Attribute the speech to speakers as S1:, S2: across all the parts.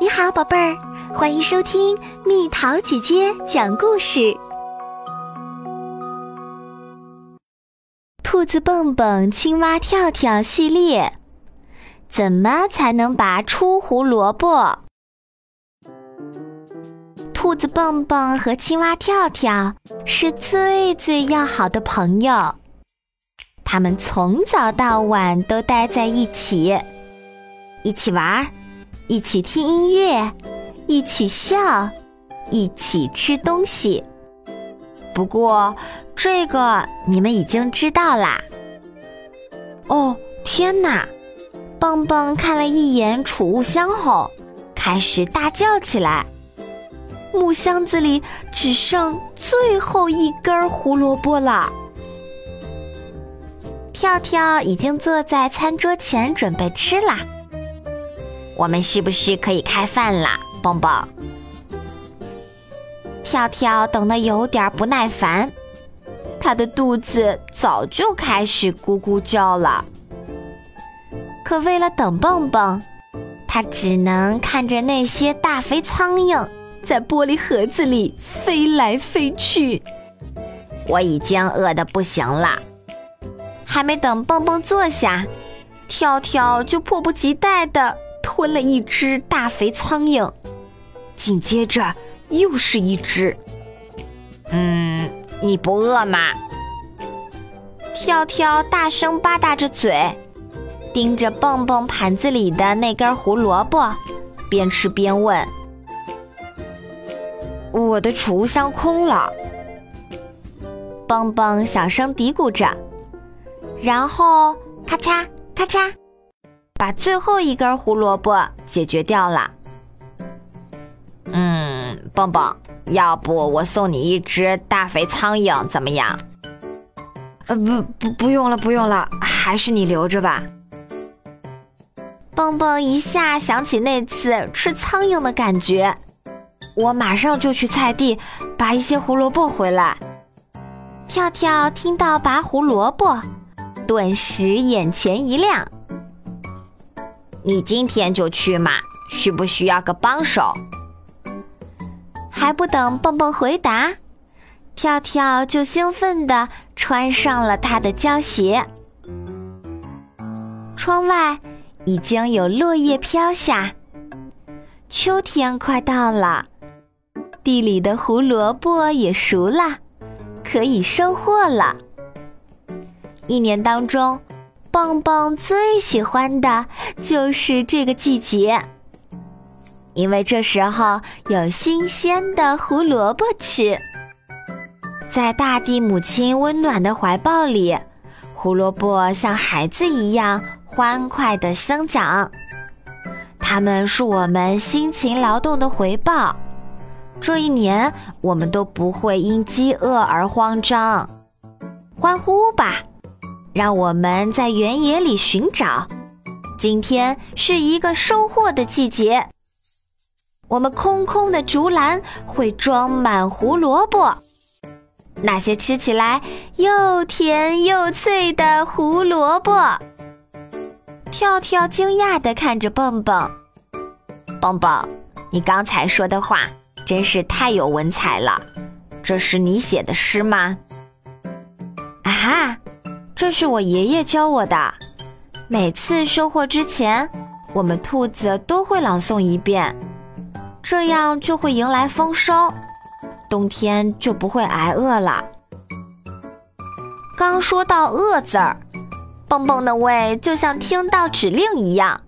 S1: 你好，宝贝儿，欢迎收听蜜桃姐姐讲故事。《兔子蹦蹦、青蛙跳跳》系列，怎么才能拔出胡萝卜？兔子蹦蹦和青蛙跳跳是最最要好的朋友，他们从早到晚都待在一起，一起玩儿。一起听音乐，一起笑，一起吃东西。不过，这个你们已经知道啦。哦，天哪！蹦蹦看了一眼储物箱后，开始大叫起来。木箱子里只剩最后一根胡萝卜了。跳跳已经坐在餐桌前准备吃啦。
S2: 我们是不是可以开饭啦，蹦蹦？
S1: 跳跳等得有点不耐烦，他的肚子早就开始咕咕叫了。可为了等蹦蹦，他只能看着那些大肥苍蝇在玻璃盒子里飞来飞去。
S2: 我已经饿得不行了，
S1: 还没等蹦蹦坐下，跳跳就迫不及待的。吞了一只大肥苍蝇，紧接着又是一只。
S2: 嗯，你不饿吗？
S1: 跳跳大声吧嗒着嘴，盯着蹦蹦盘子里的那根胡萝卜，边吃边问：“
S3: 我的储物箱空了。”
S1: 蹦蹦小声嘀咕着，然后咔嚓咔嚓。把最后一根胡萝卜解决掉了。
S2: 嗯，蹦蹦，要不我送你一只大肥苍蝇怎么样？
S3: 呃，不不，不用了，不用了，还是你留着吧。
S1: 蹦蹦一下想起那次吃苍蝇的感觉，
S3: 我马上就去菜地拔一些胡萝卜回来。
S1: 跳跳听到拔胡萝卜，顿时眼前一亮。
S2: 你今天就去嘛？需不需要个帮手？
S1: 还不等蹦蹦回答，跳跳就兴奋地穿上了他的胶鞋。窗外已经有落叶飘下，秋天快到了，地里的胡萝卜也熟了，可以收获了。一年当中。蹦蹦最喜欢的就是这个季节，因为这时候有新鲜的胡萝卜吃。在大地母亲温暖的怀抱里，胡萝卜像孩子一样欢快地生长。它们是我们辛勤劳动的回报。这一年，我们都不会因饥饿而慌张。欢呼吧！让我们在原野里寻找。今天是一个收获的季节。我们空空的竹篮会装满胡萝卜，那些吃起来又甜又脆的胡萝卜。跳跳惊讶地看着蹦蹦，
S2: 蹦蹦，你刚才说的话真是太有文采了。这是你写的诗吗？
S1: 啊哈！这是我爷爷教我的。每次收获之前，我们兔子都会朗诵一遍，这样就会迎来丰收，冬天就不会挨饿了。刚说到“饿”字儿，蹦蹦的胃就像听到指令一样，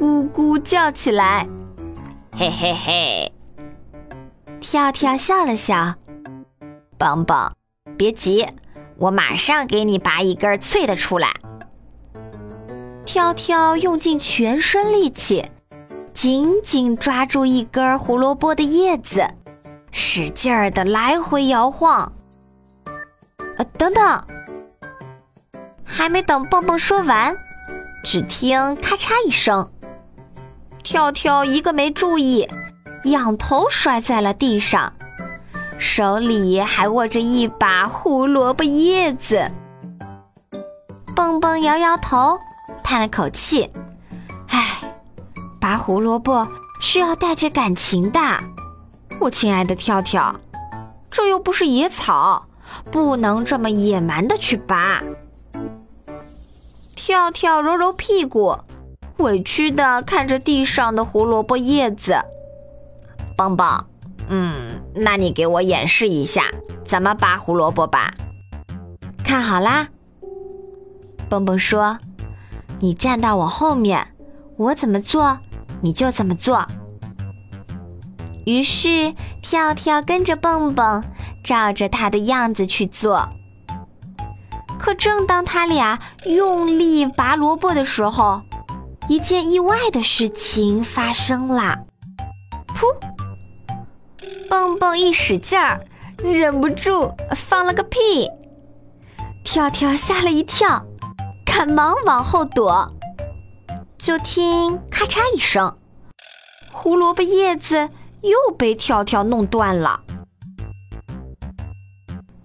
S1: 咕咕叫起来。
S2: 嘿嘿嘿，
S1: 跳跳笑了笑。
S2: 蹦蹦，别急。我马上给你拔一根脆的出来。
S1: 跳跳用尽全身力气，紧紧抓住一根胡萝卜的叶子，使劲儿的来回摇晃。呃，等等，还没等蹦蹦说完，只听咔嚓一声，跳跳一个没注意，仰头摔在了地上。手里还握着一把胡萝卜叶子，蹦蹦摇摇头，叹了口气：“唉，拔胡萝卜是要带着感情的。我亲爱的跳跳，这又不是野草，不能这么野蛮的去拔。跳跳揉揉屁股，委屈的看着地上的胡萝卜叶子。
S2: 蹦蹦，嗯，那你给我演示一下怎么拔胡萝卜吧。
S1: 看好啦，蹦蹦说：“你站到我后面，我怎么做你就怎么做。”于是跳跳跟着蹦蹦，照着他的样子去做。可正当他俩用力拔萝卜的时候，一件意外的事情发生了。噗！蹦蹦一使劲儿，忍不住放了个屁。跳跳吓了一跳，赶忙往后躲。就听咔嚓一声，胡萝卜叶子又被跳跳弄断了。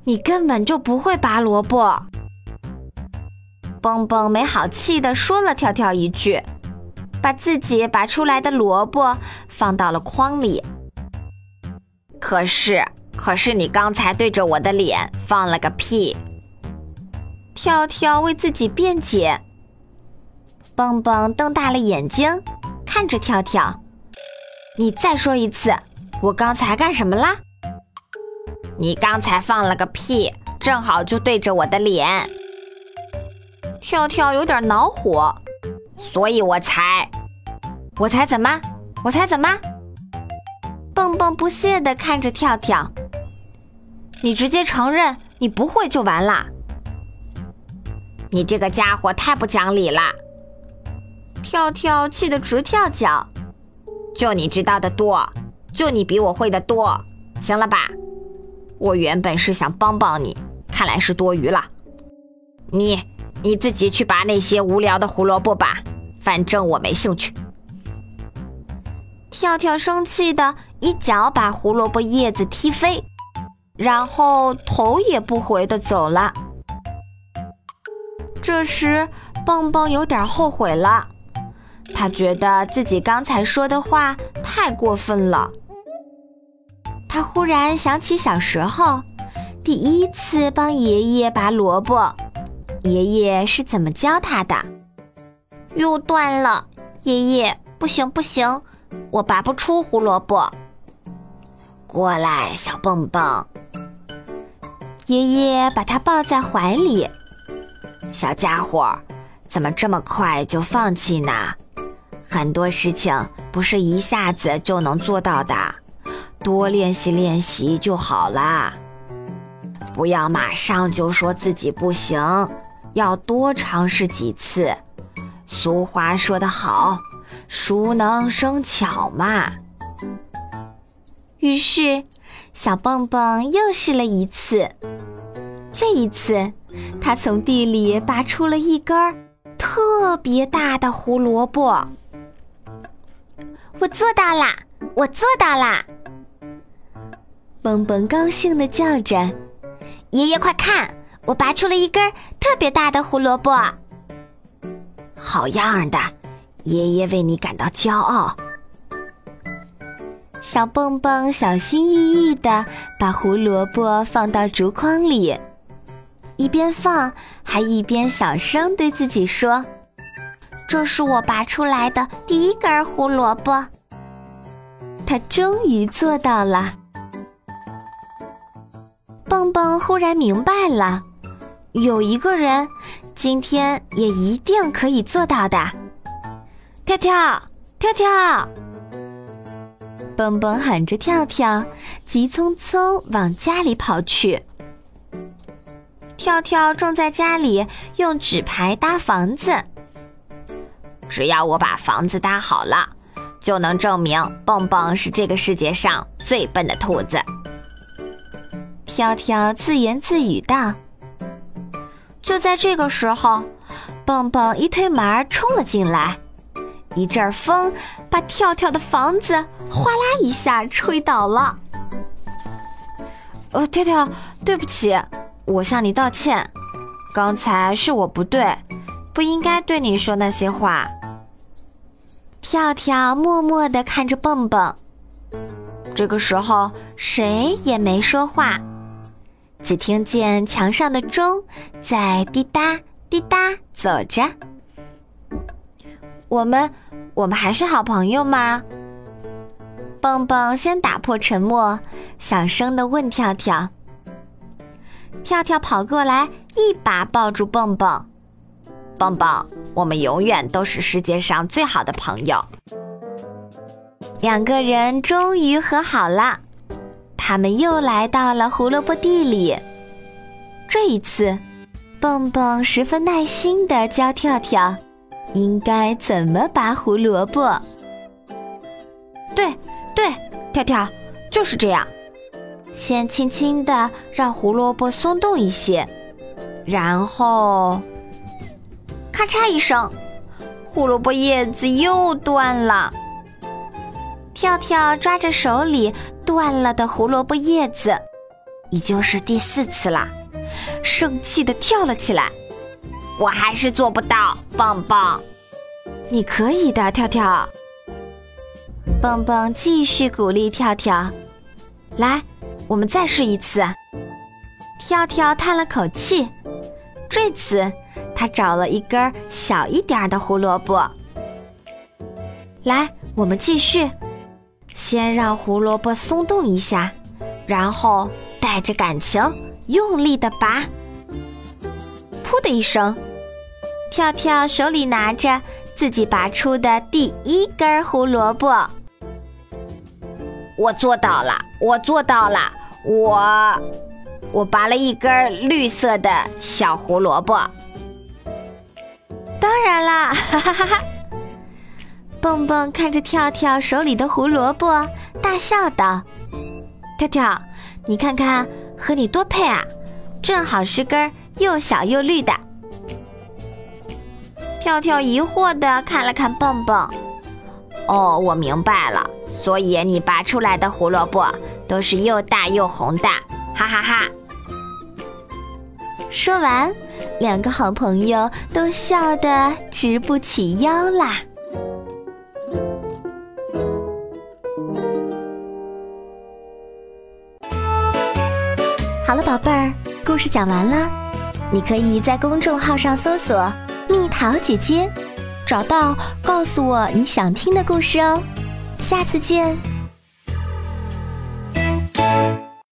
S1: 你根本就不会拔萝卜。蹦蹦没好气地说了跳跳一句，把自己拔出来的萝卜放到了筐里。
S2: 可是，可是你刚才对着我的脸放了个屁。
S1: 跳跳为自己辩解。蹦蹦瞪大了眼睛看着跳跳：“你再说一次，我刚才干什么啦？”
S2: 你刚才放了个屁，正好就对着我的脸。
S1: 跳跳有点恼火，
S2: 所以我才，
S1: 我才怎么？我才怎么？蹦蹦不屑地看着跳跳，你直接承认你不会就完啦。
S2: 你这个家伙太不讲理了！
S1: 跳跳气得直跳脚，
S2: 就你知道的多，就你比我会的多，行了吧？我原本是想帮帮你，看来是多余了。你。你自己去拔那些无聊的胡萝卜吧，反正我没兴趣。
S1: 跳跳生气的一脚把胡萝卜叶子踢飞，然后头也不回的走了。这时，蹦蹦有点后悔了，他觉得自己刚才说的话太过分了。他忽然想起小时候第一次帮爷爷拔萝卜。爷爷是怎么教他的？
S2: 又断了，爷爷，不行不行，我拔不出胡萝卜。
S3: 过来，小蹦蹦。
S1: 爷爷把他抱在怀里。
S3: 小家伙，怎么这么快就放弃呢？很多事情不是一下子就能做到的，多练习练习就好啦。不要马上就说自己不行。要多尝试几次。俗话说得好，“熟能生巧”嘛。
S1: 于是，小蹦蹦又试了一次。这一次，他从地里拔出了一根特别大的胡萝卜。
S2: 我做到啦！我做到啦！
S1: 蹦蹦高兴地叫着：“
S2: 爷爷，快看！”我拔出了一根特别大的胡萝卜，
S3: 好样的！爷爷为你感到骄傲。
S1: 小蹦蹦小心翼翼地把胡萝卜放到竹筐里，一边放还一边小声对自己说：“
S2: 这是我拔出来的第一根胡萝卜。”
S1: 他终于做到了。蹦蹦忽然明白了。有一个人，今天也一定可以做到的。跳跳，跳跳！蹦蹦喊着跳跳，急匆匆往家里跑去。跳跳正在家里用纸牌搭房子。
S2: 只要我把房子搭好了，就能证明蹦蹦是这个世界上最笨的兔子。
S1: 跳跳自言自语道。就在这个时候，蹦蹦一推门冲了进来，一阵风把跳跳的房子哗啦一下吹倒了。呃，跳跳，对不起，我向你道歉，刚才是我不对，不应该对你说那些话。跳跳默默地看着蹦蹦。这个时候，谁也没说话，只听见墙上的钟在滴答滴答走着。我们，我们还是好朋友吗？蹦蹦先打破沉默，小声地问跳跳。跳跳跑过来，一把抱住蹦蹦。
S2: 蹦蹦，我们永远都是世界上最好的朋友。
S1: 两个人终于和好了，他们又来到了胡萝卜地里。这一次，蹦蹦十分耐心地教跳跳，应该怎么拔胡萝卜。
S2: 对，对，跳跳就是这样。
S1: 先轻轻地让胡萝卜松动一些，然后，
S2: 咔嚓一声，胡萝卜叶子又断了。
S1: 跳跳抓着手里断了的胡萝卜叶子，已经是第四次了，生气的跳了起来。
S2: 我还是做不到，蹦蹦，
S1: 你可以的，跳跳。蹦蹦继续鼓励跳跳，来，我们再试一次。跳跳叹了口气，这次他找了一根小一点的胡萝卜。来，我们继续。先让胡萝卜松动一下，然后带着感情用力的拔。噗的一声，跳跳手里拿着自己拔出的第一根胡萝卜。
S2: 我做到了，我做到了，我我拔了一根绿色的小胡萝卜。
S1: 当然啦，哈哈哈哈。蹦蹦看着跳跳手里的胡萝卜，大笑道：“跳跳，你看看和你多配啊，正好是根又小又绿的。”跳跳疑惑地看了看蹦蹦：“
S2: 哦，我明白了，所以你拔出来的胡萝卜都是又大又红的，哈哈哈！”
S1: 说完，两个好朋友都笑得直不起腰啦。好了，宝贝儿，故事讲完了。你可以在公众号上搜索“好姐姐”，找到告诉我你想听的故事哦。下次见。